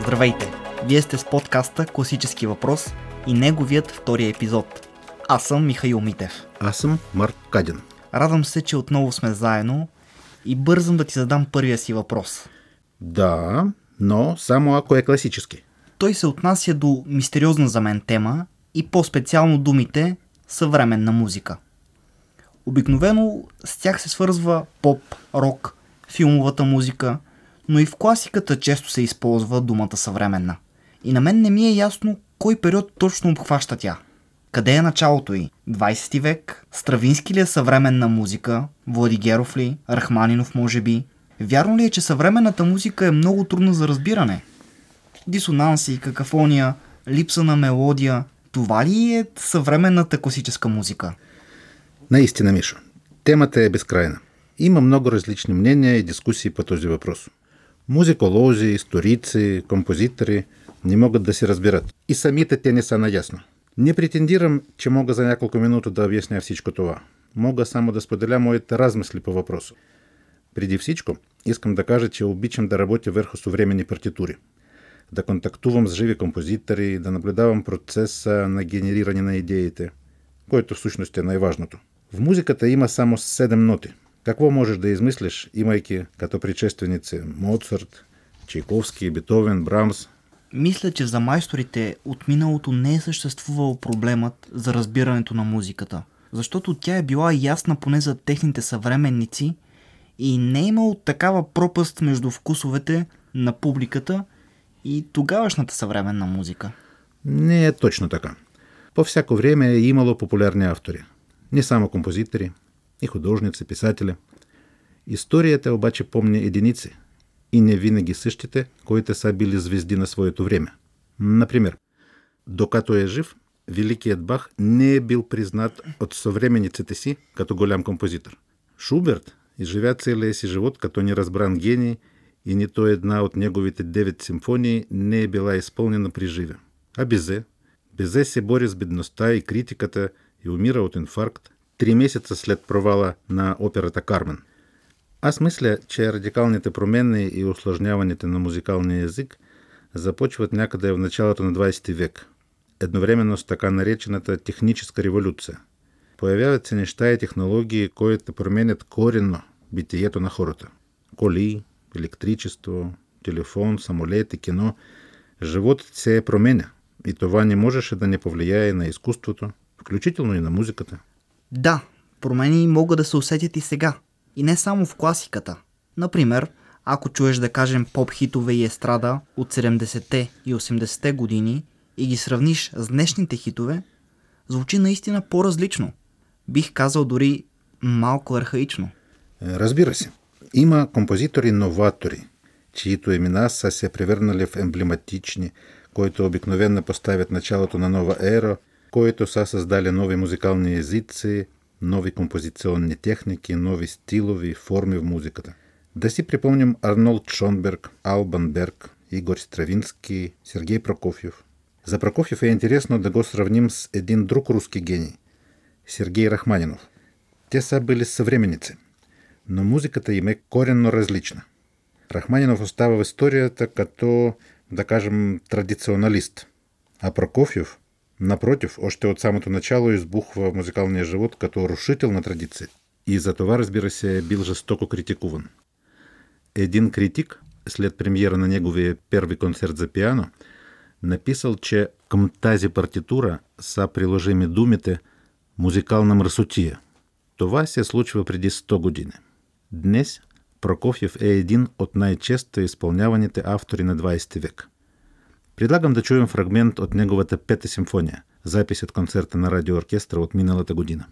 Здравейте! Вие сте с подкаста Класически въпрос и неговият втория епизод. Аз съм Михаил Митев. Аз съм Марк Каден. Радвам се, че отново сме заедно и бързам да ти задам първия си въпрос. Да, но само ако е класически. Той се отнася до мистериозна за мен тема и по-специално думите съвременна музика. Обикновено с тях се свързва поп, рок, филмовата музика, но и в класиката често се използва думата съвременна. И на мен не ми е ясно кой период точно обхваща тя. Къде е началото й? 20 век? Стравински ли е съвременна музика? Владигеров ли? Рахманинов може би? Вярно ли е, че съвременната музика е много трудна за разбиране? Дисонанси, какафония, липса на мелодия. Това ли е съвременната класическа музика? Наистина, Мишо. Темата е безкрайна. Има много различни мнения и дискусии по този въпрос. Музиколози, историци, композитори не могат да се разбират. И самите те не са наясно. Не претендирам, че мога за няколко минути да обясня всичко това. Мога само да споделя моите размисли по въпроса. Преди всичко, искам да кажа, че обичам да работя върху съвременни партитури. Да контактувам с живи композитори, да наблюдавам процеса на генериране на идеите, който всъщност е най-важното. В музиката има само 7 ноти. Какво можеш да измислиш, имайки като предшественици Моцарт, Чайковски, Бетовен, Брамс, мисля, че за майсторите от миналото не е съществувал проблемът за разбирането на музиката, защото тя е била ясна поне за техните съвременници и не е имало такава пропаст между вкусовете на публиката и тогавашната съвременна музика. Не е точно така. По всяко време е имало популярни автори. Не само композитори, и художници, писатели. Историята обаче помни единици, и не винаги същите, които са били звезди на своето време. Например, докато е жив, Великият Бах не е бил признат от съвременниците си като голям композитор. Шуберт изживя целия си живот като неразбран гений и нито една от неговите девет симфонии не е била изпълнена при живе. А Безе? Безе се бори с бедността и критиката и умира от инфаркт три месеца след провала на операта Кармен – аз мисля, че радикалните промени и осложняването на музикалния език започват някъде в началото на 20 век, едновременно с така наречената техническа революция. Появяват се неща и технологии, които променят коренно битието на хората. Коли, електричество, телефон, самолети, кино. Животът се е променя и това не можеше да не повлияе на изкуството, включително и на музиката. Да, промени могат да се усетят и сега – и не само в класиката. Например, ако чуеш да кажем поп-хитове и естрада от 70-те и 80-те години и ги сравниш с днешните хитове, звучи наистина по-различно. Бих казал дори малко архаично. Разбира се. Има композитори-новатори, чието имена са се превърнали в емблематични, които обикновенно поставят началото на нова ера, които са създали нови музикални езици, нови композиционни техники, нови стилови форми в музиката. Да си припомним Арнолд Шонберг, Албан Берг, Игор Стравински, Сергей Прокофьев. За Прокофьев е интересно да го сравним с един друг руски гений – Сергей Рахманинов. Те са били съвременници, но музиката им е коренно различна. Рахманинов остава в историята като, да кажем, традиционалист, а Прокофьев Напротив, още от самото начало избухва музикалния живот като рушител на традиция. И за това, разбира се, бил жестоко критикуван. Един критик, след премиера на неговия първи концерт за пиано, написал, че към тази партитура са приложими думите музикална мръсотия. Това се случва преди 100 години. Днес Прокофьев е един от най-често изпълняваните автори на 20 век. Предлагам да чуем фрагмент от неговата пета симфония, запис от концерта на радиооркестра от миналата година.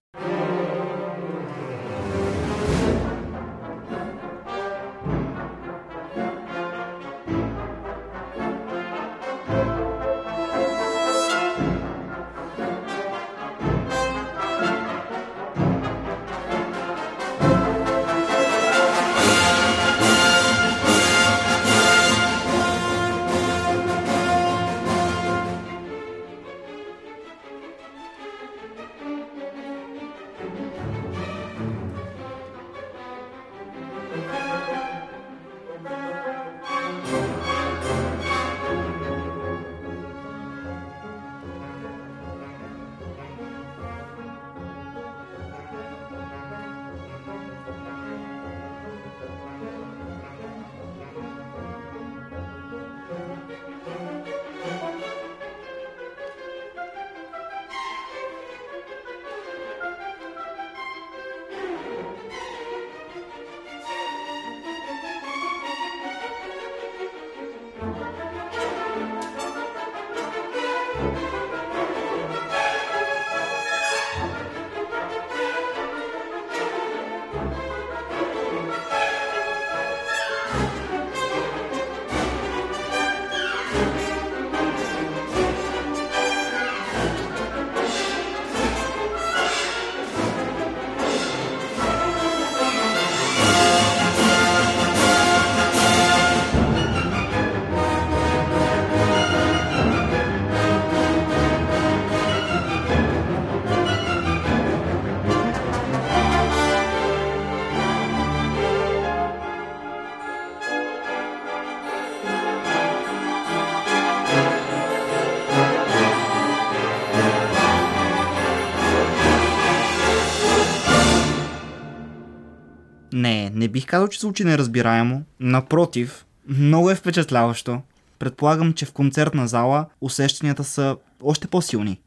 Не, не бих казал, че звучи неразбираемо. Напротив, много е впечатляващо. Предполагам, че в концертна зала усещанията са още по-силни.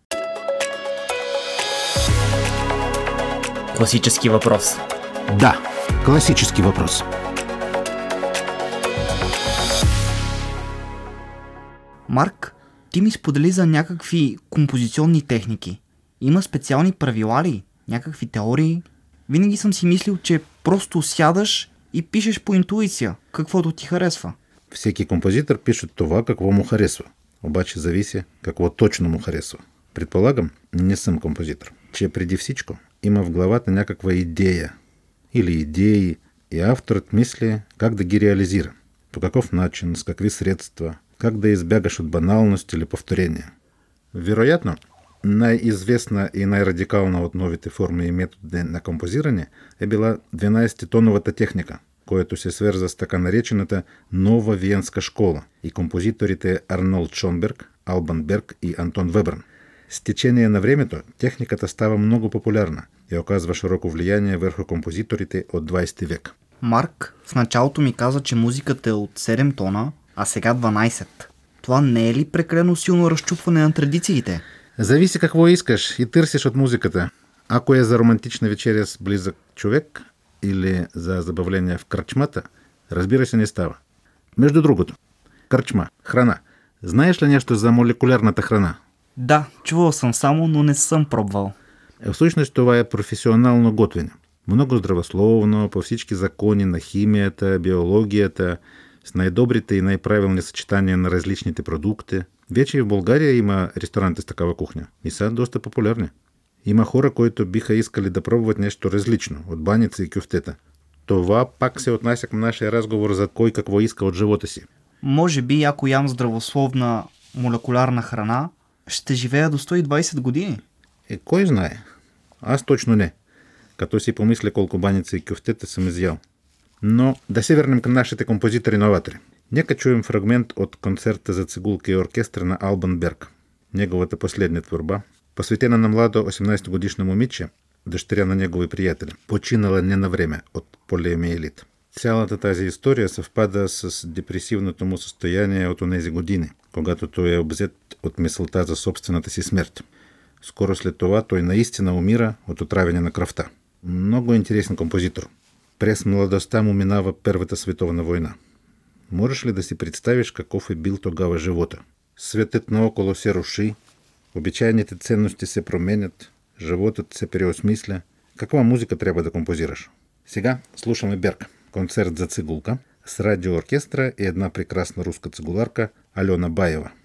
Класически въпрос. Да, класически въпрос. Марк, ти ми сподели за някакви композиционни техники. Има специални правила ли? Някакви теории? Винаги съм си мислил, че просто сядаш и пишеш по интуиция, каквото ти харесва. Всеки композитор пише това, какво му харесва. Обаче зависи какво точно му харесва. Предполагам, не съм композитор, че преди всичко има в главата някаква идея или идеи и авторът мисли как да ги реализира. По какъв начин, с какви средства, как да избягаш от баналност или повторения. Вероятно, най-известна и най-радикална от новите форми и методи на композиране е била 12-тоновата техника, която се свърза с така наречената нова виенска школа и композиторите Арнолд Шонберг, Албан Берг и Антон Вебърн. С течение на времето техниката става много популярна и оказва широко влияние върху композиторите от 20 век. Марк в началото ми каза, че музиката е от 7 тона, а сега 12. Това не е ли прекалено силно разчупване на традициите? Зависи какво искаш и търсиш от музиката. Ако е за романтична вечеря с близък човек или за забавление в кръчмата, разбира се не става. Между другото, кръчма, храна. Знаеш ли нещо за молекулярната храна? Да, чувал съм само, но не съм пробвал. Е, в същност това е професионално готвене. Много здравословно, по всички закони на химията, биологията, с най-добрите и най-правилни съчетания на различните продукти. Вече и в България има ресторанти с такава кухня и са доста популярни. Има хора, които биха искали да пробват нещо различно от баница и кюфтета. Това пак се отнася към нашия разговор за кой какво иска от живота си. Може би, ако ям здравословна молекулярна храна, ще живея до 120 години. Е, кой знае? Аз точно не. Като си помисля колко баница и кюфтета съм изял. Но да се върнем към нашите композитори-новатори. Нека чуем фрагмент от концерта за цигулка и оркестра на Албан Берг. Неговата последня творба, посветена на младо 18-годишно момиче, дъщеря на негови приятели, починала не на време от полиомиелит. Цялата тази история съвпада с депресивното му състояние от тези години, когато той е обзет от мисълта за собствената си смърт. Скоро след това той наистина умира от отравяне на кръвта. Много интересен композитор. През младостта му минава Първата световна война. Можеш ли да си представиш какъв е бил тогава живота? Светът наоколо се руши, обичайните ценности се променят, животът се преосмисля. Каква музика трябва да композираш? Сега слушаме Берг, концерт за цигулка, с радиооркестра и една прекрасна руска цигуларка Алена Баева –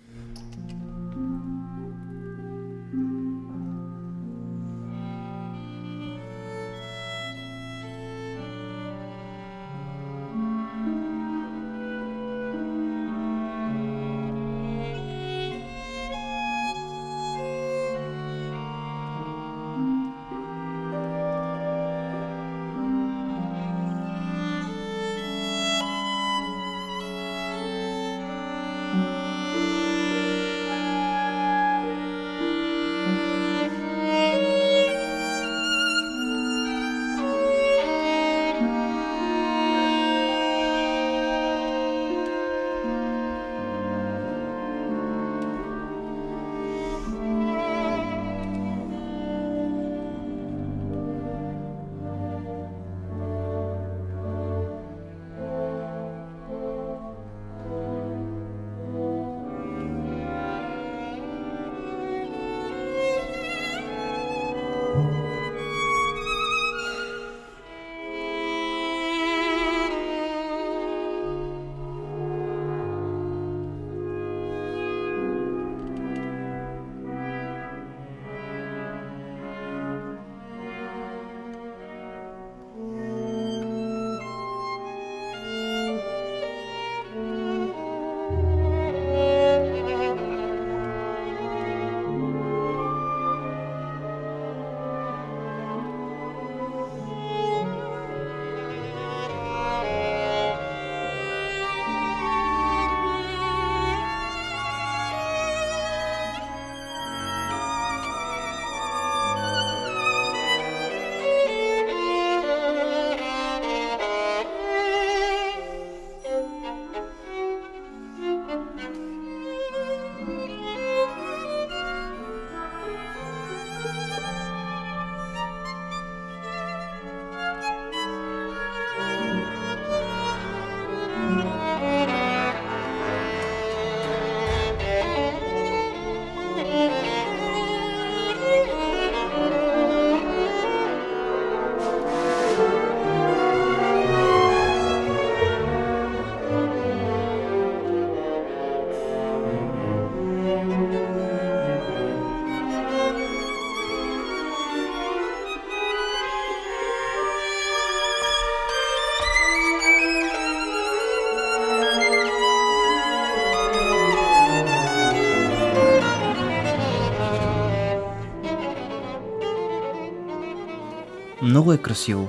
Много е красиво.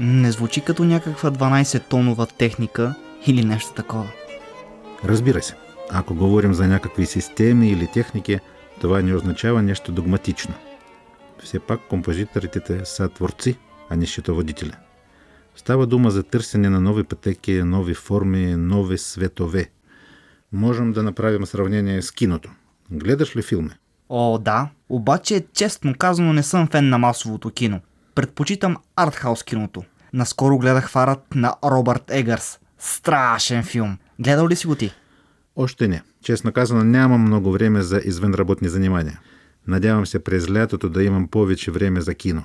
Не звучи като някаква 12-тонова техника или нещо такова. Разбира се, ако говорим за някакви системи или техники, това не означава нещо догматично. Все пак композиторите са творци, а не счетоводители. Става дума за търсене на нови пътеки, нови форми, нови светове. Можем да направим сравнение с киното. Гледаш ли филми? О, да. Обаче, честно казано, не съм фен на масовото кино. Предпочитам артхаус киното. Наскоро гледах фарът на Робърт Егърс. Страшен филм. Гледал ли си го ти? Още не. Честно казано, нямам много време за извънработни занимания. Надявам се през лятото да имам повече време за кино.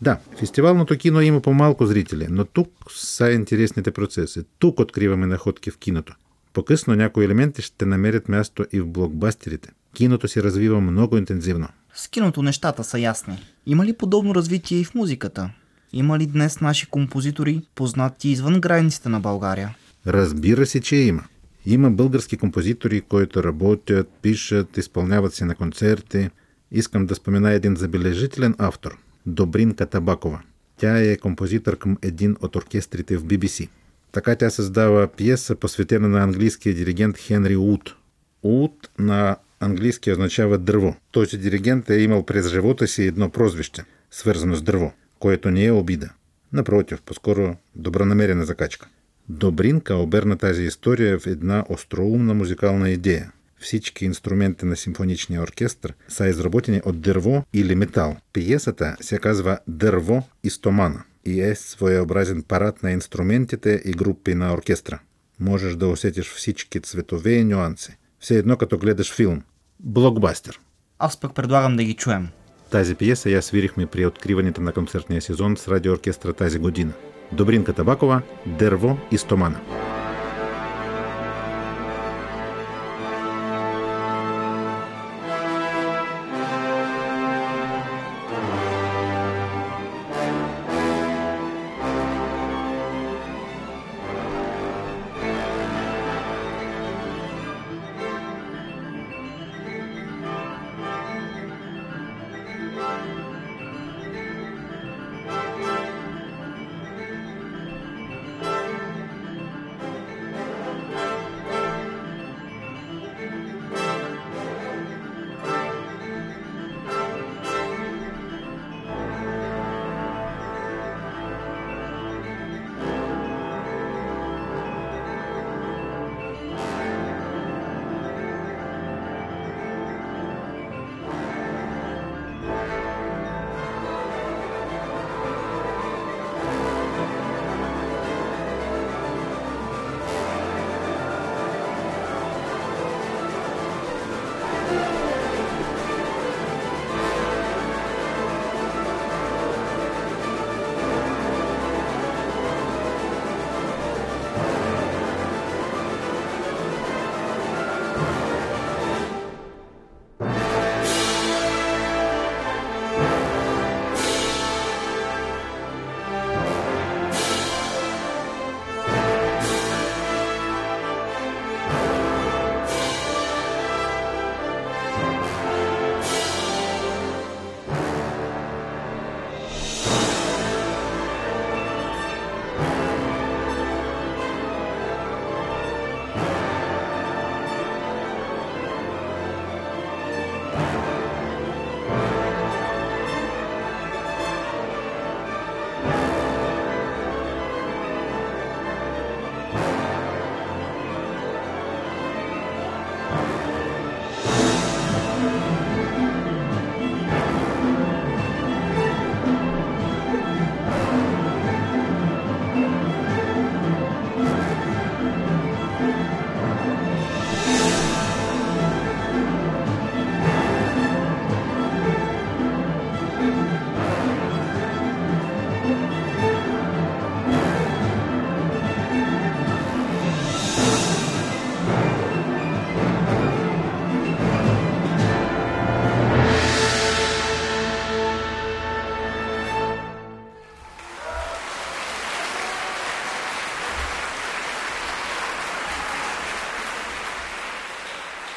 Да, фестивалното кино има по-малко зрители, но тук са интересните процеси. Тук откриваме находки в киното. По-късно някои елементи ще намерят място и в блокбастерите. Киното се развива много интензивно. С киното нещата са ясни. Има ли подобно развитие и в музиката? Има ли днес наши композитори познати извън границите на България? Разбира се, че има. Има български композитори, които работят, пишат, изпълняват се на концерти. Искам да спомена един забележителен автор – Добринка Табакова. Тя е композитор към един от оркестрите в BBC. Така тя създава пиеса, посветена на английския диригент Хенри Уд. Уд на английски означава дърво. Този диригент е имал през живота си едно прозвище, свързано с дърво, което не е обида. Напротив, по-скоро добронамерена закачка. Добринка оберна тази история в една остроумна музикална идея. Всички инструменти на симфоничния оркестър са изработени от дърво или метал. Пиесата се казва Дърво и стомана и е своеобразен парад на инструментите и групи на оркестра. Можеш да усетиш всички цветове и нюанси. Все едно като гледаш филм. Блокбастер. Аз пък предлагам да ги чуем. Тази пиеса я свирихме при откриването на концертния сезон с радиооркестра тази година. Добринка Табакова, Дърво и Стомана.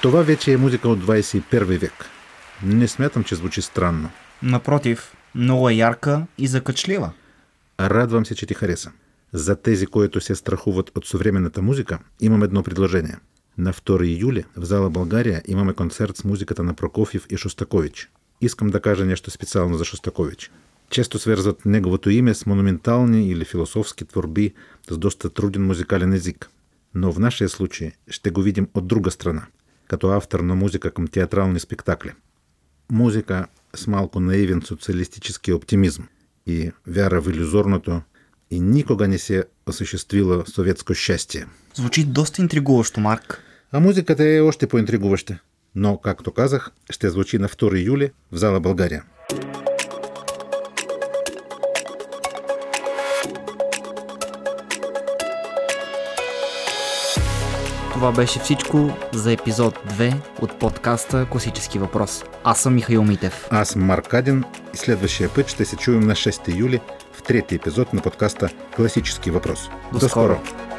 Това вече е музика от 21 век. Не смятам, че звучи странно. Напротив, Много е ярка и закачлива. Радвам се, че ти хареса. За тези, които се страхуват от съвременната музика, имам едно предложение. На 2 юли в зала България имаме концерт с музиката на Прокофьев и Шостакович. Искам да кажа нещо специално за Шостакович. Често свързват неговото име с монументални или философски творби с доста труден музикален език. Но в нашия случай ще го видим от друга страна, като автор на музика към театрални спектакли. Музика с малко наивен социалистически оптимизм и вяра в иллюзорното и никога не се осъществила съветско щастие. Звучи доста интригуващо, Марк. А музиката е още по-интригуваща. Но, както казах, ще звучи на 2 юли в зала България. Това беше всичко за епизод 2 от подкаста Класически въпрос. Аз съм Михаил Митев. Аз съм Марк Кадин и следващия път ще се чуем на 6 юли в третия епизод на подкаста Класически въпрос. До, До скоро! скоро.